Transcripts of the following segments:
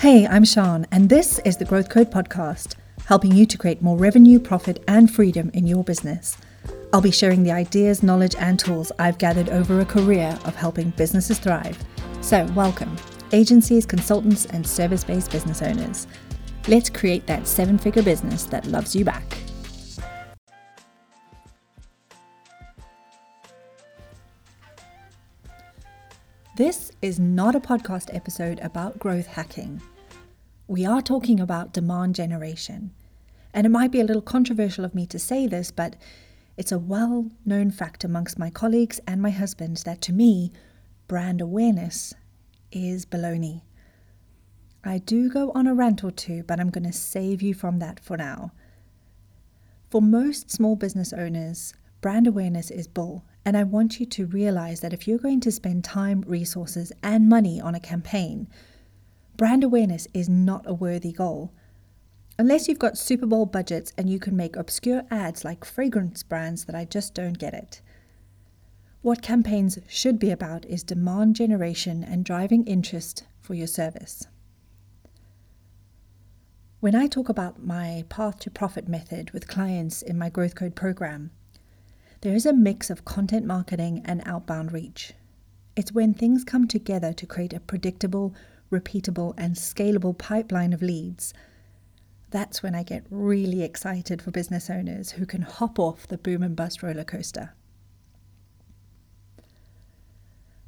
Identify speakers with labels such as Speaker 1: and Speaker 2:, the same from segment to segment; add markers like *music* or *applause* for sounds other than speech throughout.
Speaker 1: Hey, I'm Sean, and this is the Growth Code Podcast, helping you to create more revenue, profit, and freedom in your business. I'll be sharing the ideas, knowledge, and tools I've gathered over a career of helping businesses thrive. So, welcome, agencies, consultants, and service based business owners. Let's create that seven figure business that loves you back. This is not a podcast episode about growth hacking. We are talking about demand generation. And it might be a little controversial of me to say this, but it's a well known fact amongst my colleagues and my husband that to me, brand awareness is baloney. I do go on a rant or two, but I'm going to save you from that for now. For most small business owners, brand awareness is bull and I want you to realize that if you're going to spend time, resources, and money on a campaign, brand awareness is not a worthy goal. Unless you've got Super Bowl budgets and you can make obscure ads like fragrance brands that I just don't get it. What campaigns should be about is demand generation and driving interest for your service. When I talk about my path to profit method with clients in my Growth Code program, there is a mix of content marketing and outbound reach. It's when things come together to create a predictable, repeatable, and scalable pipeline of leads. That's when I get really excited for business owners who can hop off the boom and bust roller coaster.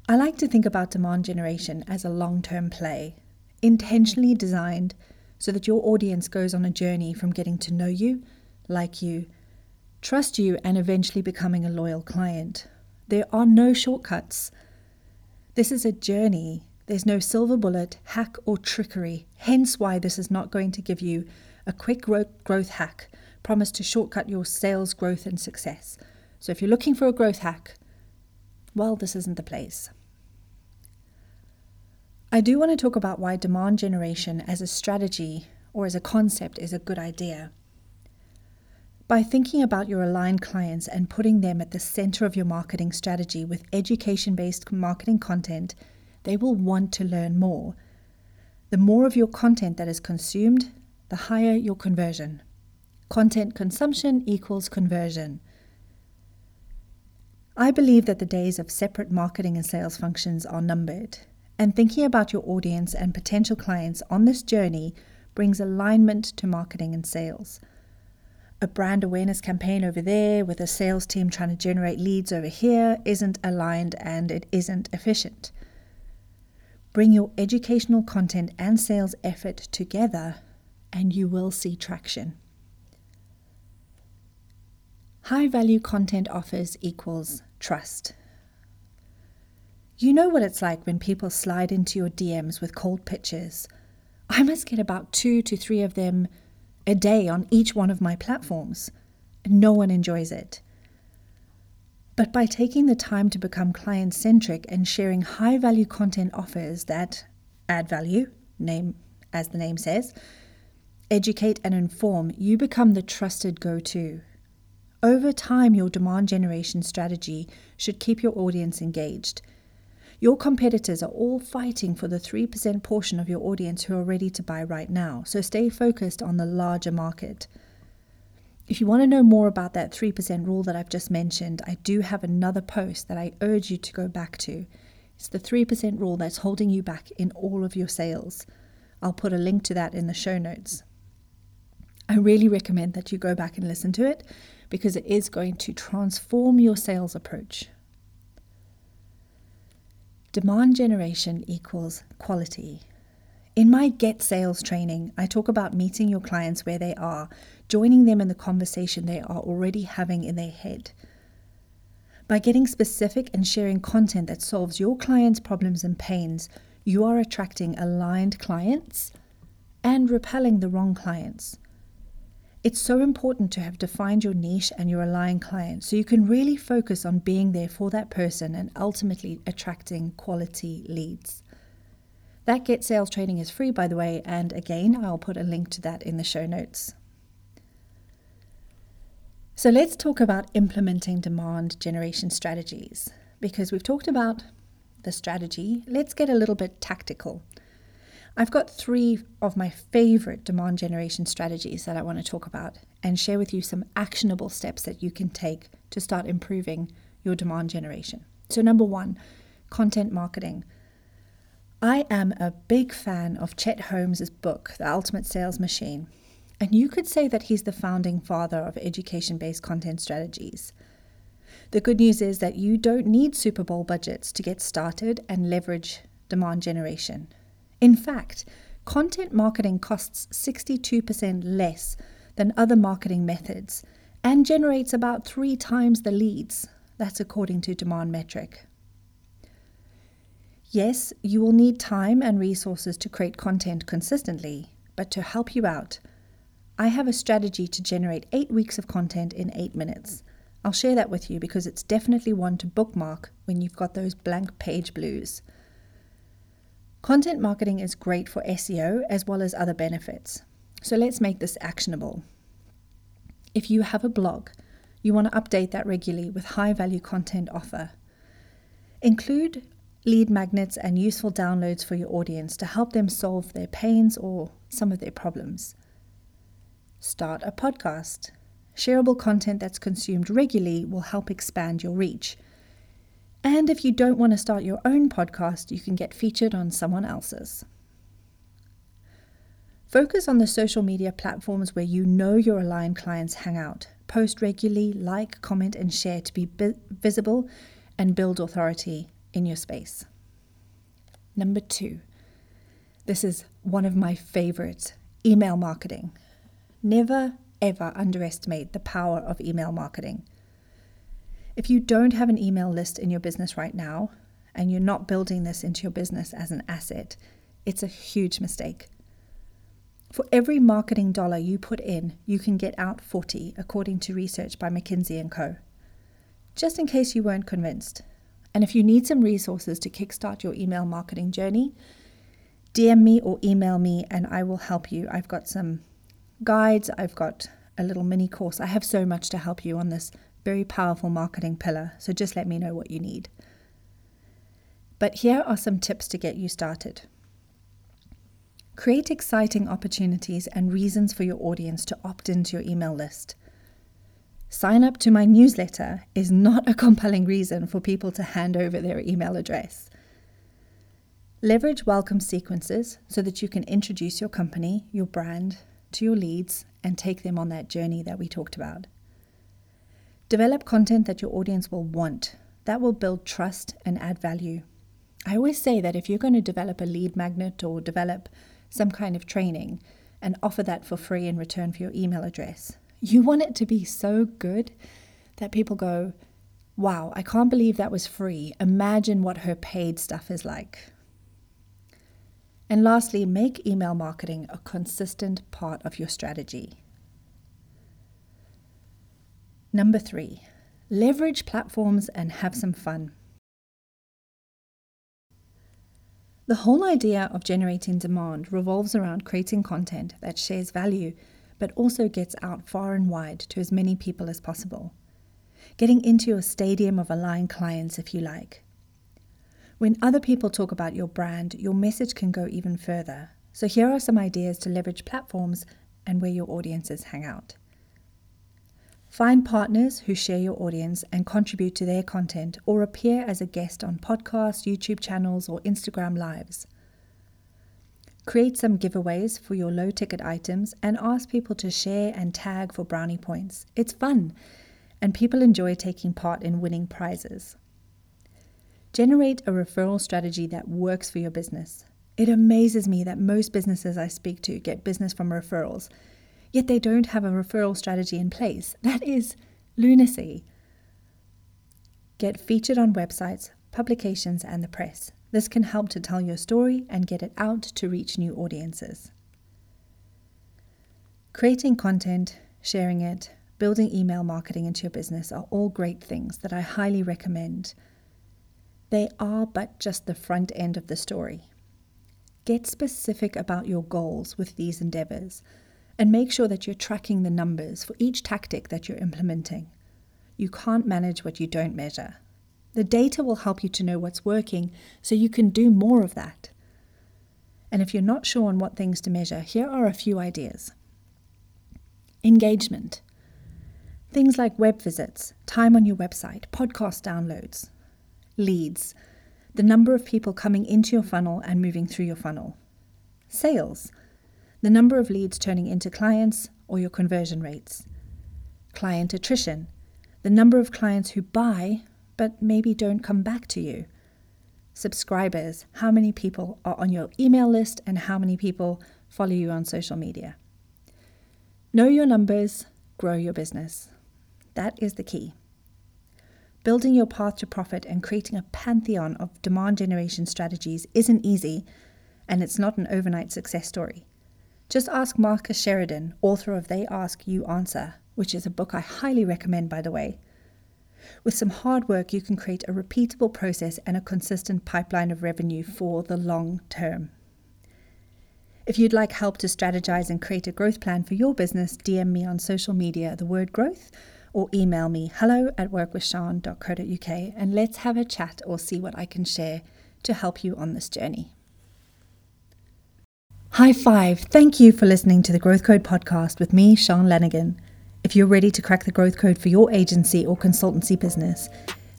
Speaker 1: I like to think about demand generation as a long term play, intentionally designed so that your audience goes on a journey from getting to know you, like you, trust you, and eventually becoming a loyal client. There are no shortcuts. This is a journey. There's no silver bullet, hack, or trickery. Hence, why this is not going to give you a quick growth hack promised to shortcut your sales growth and success. So, if you're looking for a growth hack, well, this isn't the place. I do want to talk about why demand generation as a strategy or as a concept is a good idea. By thinking about your aligned clients and putting them at the center of your marketing strategy with education based marketing content, they will want to learn more. The more of your content that is consumed, the higher your conversion. Content consumption equals conversion. I believe that the days of separate marketing and sales functions are numbered, and thinking about your audience and potential clients on this journey brings alignment to marketing and sales a brand awareness campaign over there with a sales team trying to generate leads over here isn't aligned and it isn't efficient. Bring your educational content and sales effort together and you will see traction. High value content offers equals trust. You know what it's like when people slide into your DMs with cold pitches. I must get about two to three of them a day on each one of my platforms. No one enjoys it. But by taking the time to become client centric and sharing high value content offers that add value, name as the name says, educate and inform, you become the trusted go to. Over time, your demand generation strategy should keep your audience engaged your competitors are all fighting for the 3% portion of your audience who are ready to buy right now, so stay focused on the larger market. If you want to know more about that 3% rule that I've just mentioned, I do have another post that I urge you to go back to. It's the 3% rule that's holding you back in all of your sales. I'll put a link to that in the show notes. I really recommend that you go back and listen to it because it is going to transform your sales approach. Demand generation equals quality. In my Get Sales training, I talk about meeting your clients where they are, joining them in the conversation they are already having in their head. By getting specific and sharing content that solves your clients' problems and pains, you are attracting aligned clients and repelling the wrong clients. It's so important to have defined your niche and your aligned client so you can really focus on being there for that person and ultimately attracting quality leads. That Get Sales training is free, by the way, and again, I'll put a link to that in the show notes. So let's talk about implementing demand generation strategies. Because we've talked about the strategy, let's get a little bit tactical. I've got three of my favorite demand generation strategies that I want to talk about and share with you some actionable steps that you can take to start improving your demand generation. So, number one, content marketing. I am a big fan of Chet Holmes's book, The Ultimate Sales Machine, and you could say that he's the founding father of education based content strategies. The good news is that you don't need Super Bowl budgets to get started and leverage demand generation. In fact, content marketing costs 62% less than other marketing methods and generates about three times the leads. That's according to Demand Metric. Yes, you will need time and resources to create content consistently, but to help you out, I have a strategy to generate eight weeks of content in eight minutes. I'll share that with you because it's definitely one to bookmark when you've got those blank page blues. Content marketing is great for SEO as well as other benefits. So let's make this actionable. If you have a blog, you want to update that regularly with high value content offer. Include lead magnets and useful downloads for your audience to help them solve their pains or some of their problems. Start a podcast. Shareable content that's consumed regularly will help expand your reach. And if you don't want to start your own podcast, you can get featured on someone else's. Focus on the social media platforms where you know your aligned clients hang out. Post regularly, like, comment, and share to be visible and build authority in your space. Number two, this is one of my favorites email marketing. Never, ever underestimate the power of email marketing. If you don't have an email list in your business right now, and you're not building this into your business as an asset, it's a huge mistake. For every marketing dollar you put in, you can get out 40, according to research by McKinsey & Co. Just in case you weren't convinced. And if you need some resources to kickstart your email marketing journey, DM me or email me and I will help you. I've got some guides, I've got a little mini course. I have so much to help you on this very powerful marketing pillar, so just let me know what you need. But here are some tips to get you started. Create exciting opportunities and reasons for your audience to opt into your email list. Sign up to my newsletter is not a *laughs* compelling reason for people to hand over their email address. Leverage welcome sequences so that you can introduce your company, your brand, to your leads and take them on that journey that we talked about. Develop content that your audience will want. That will build trust and add value. I always say that if you're going to develop a lead magnet or develop some kind of training and offer that for free in return for your email address, you want it to be so good that people go, Wow, I can't believe that was free. Imagine what her paid stuff is like. And lastly, make email marketing a consistent part of your strategy. Number three, leverage platforms and have some fun. The whole idea of generating demand revolves around creating content that shares value but also gets out far and wide to as many people as possible. Getting into your stadium of aligned clients, if you like. When other people talk about your brand, your message can go even further. So, here are some ideas to leverage platforms and where your audiences hang out. Find partners who share your audience and contribute to their content or appear as a guest on podcasts, YouTube channels, or Instagram lives. Create some giveaways for your low ticket items and ask people to share and tag for brownie points. It's fun, and people enjoy taking part in winning prizes. Generate a referral strategy that works for your business. It amazes me that most businesses I speak to get business from referrals yet they don't have a referral strategy in place. That is lunacy. Get featured on websites, publications, and the press. This can help to tell your story and get it out to reach new audiences. Creating content, sharing it, building email marketing into your business are all great things that I highly recommend. They are but just the front end of the story. Get specific about your goals with these endeavors and make sure that you're tracking the numbers for each tactic that you're implementing. You can't manage what you don't measure. The data will help you to know what's working so you can do more of that. And if you're not sure on what things to measure, here are a few ideas engagement. Things like web visits, time on your website, podcast downloads, leads, the number of people coming into your funnel and moving through your funnel, sales, the number of leads turning into clients or your conversion rates, client attrition, the number of clients who buy but maybe don't come back to you, subscribers, how many people are on your email list, and how many people follow you on social media. Know your numbers, grow your business. That is the key. Building your path to profit and creating a pantheon of demand generation strategies isn't easy, and it's not an overnight success story. Just ask Marcus Sheridan, author of They Ask You Answer, which is a book I highly recommend, by the way. With some hard work, you can create a repeatable process and a consistent pipeline of revenue for the long term. If you'd like help to strategize and create a growth plan for your business, DM me on social media the word growth or email me hello at workwithshawn.co.uk and let's have a chat or see what I can share to help you on this journey. High five. Thank you for listening to the Growth Code podcast with me, Sean Lanigan. If you're ready to crack the growth code for your agency or consultancy business,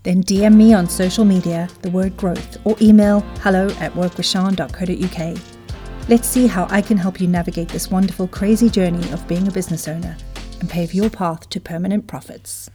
Speaker 1: then DM me on social media, the word growth, or email hello at workwithshawn.co.uk. Let's see how I can help you navigate this wonderful, crazy journey of being a business owner and pave your path to permanent profits.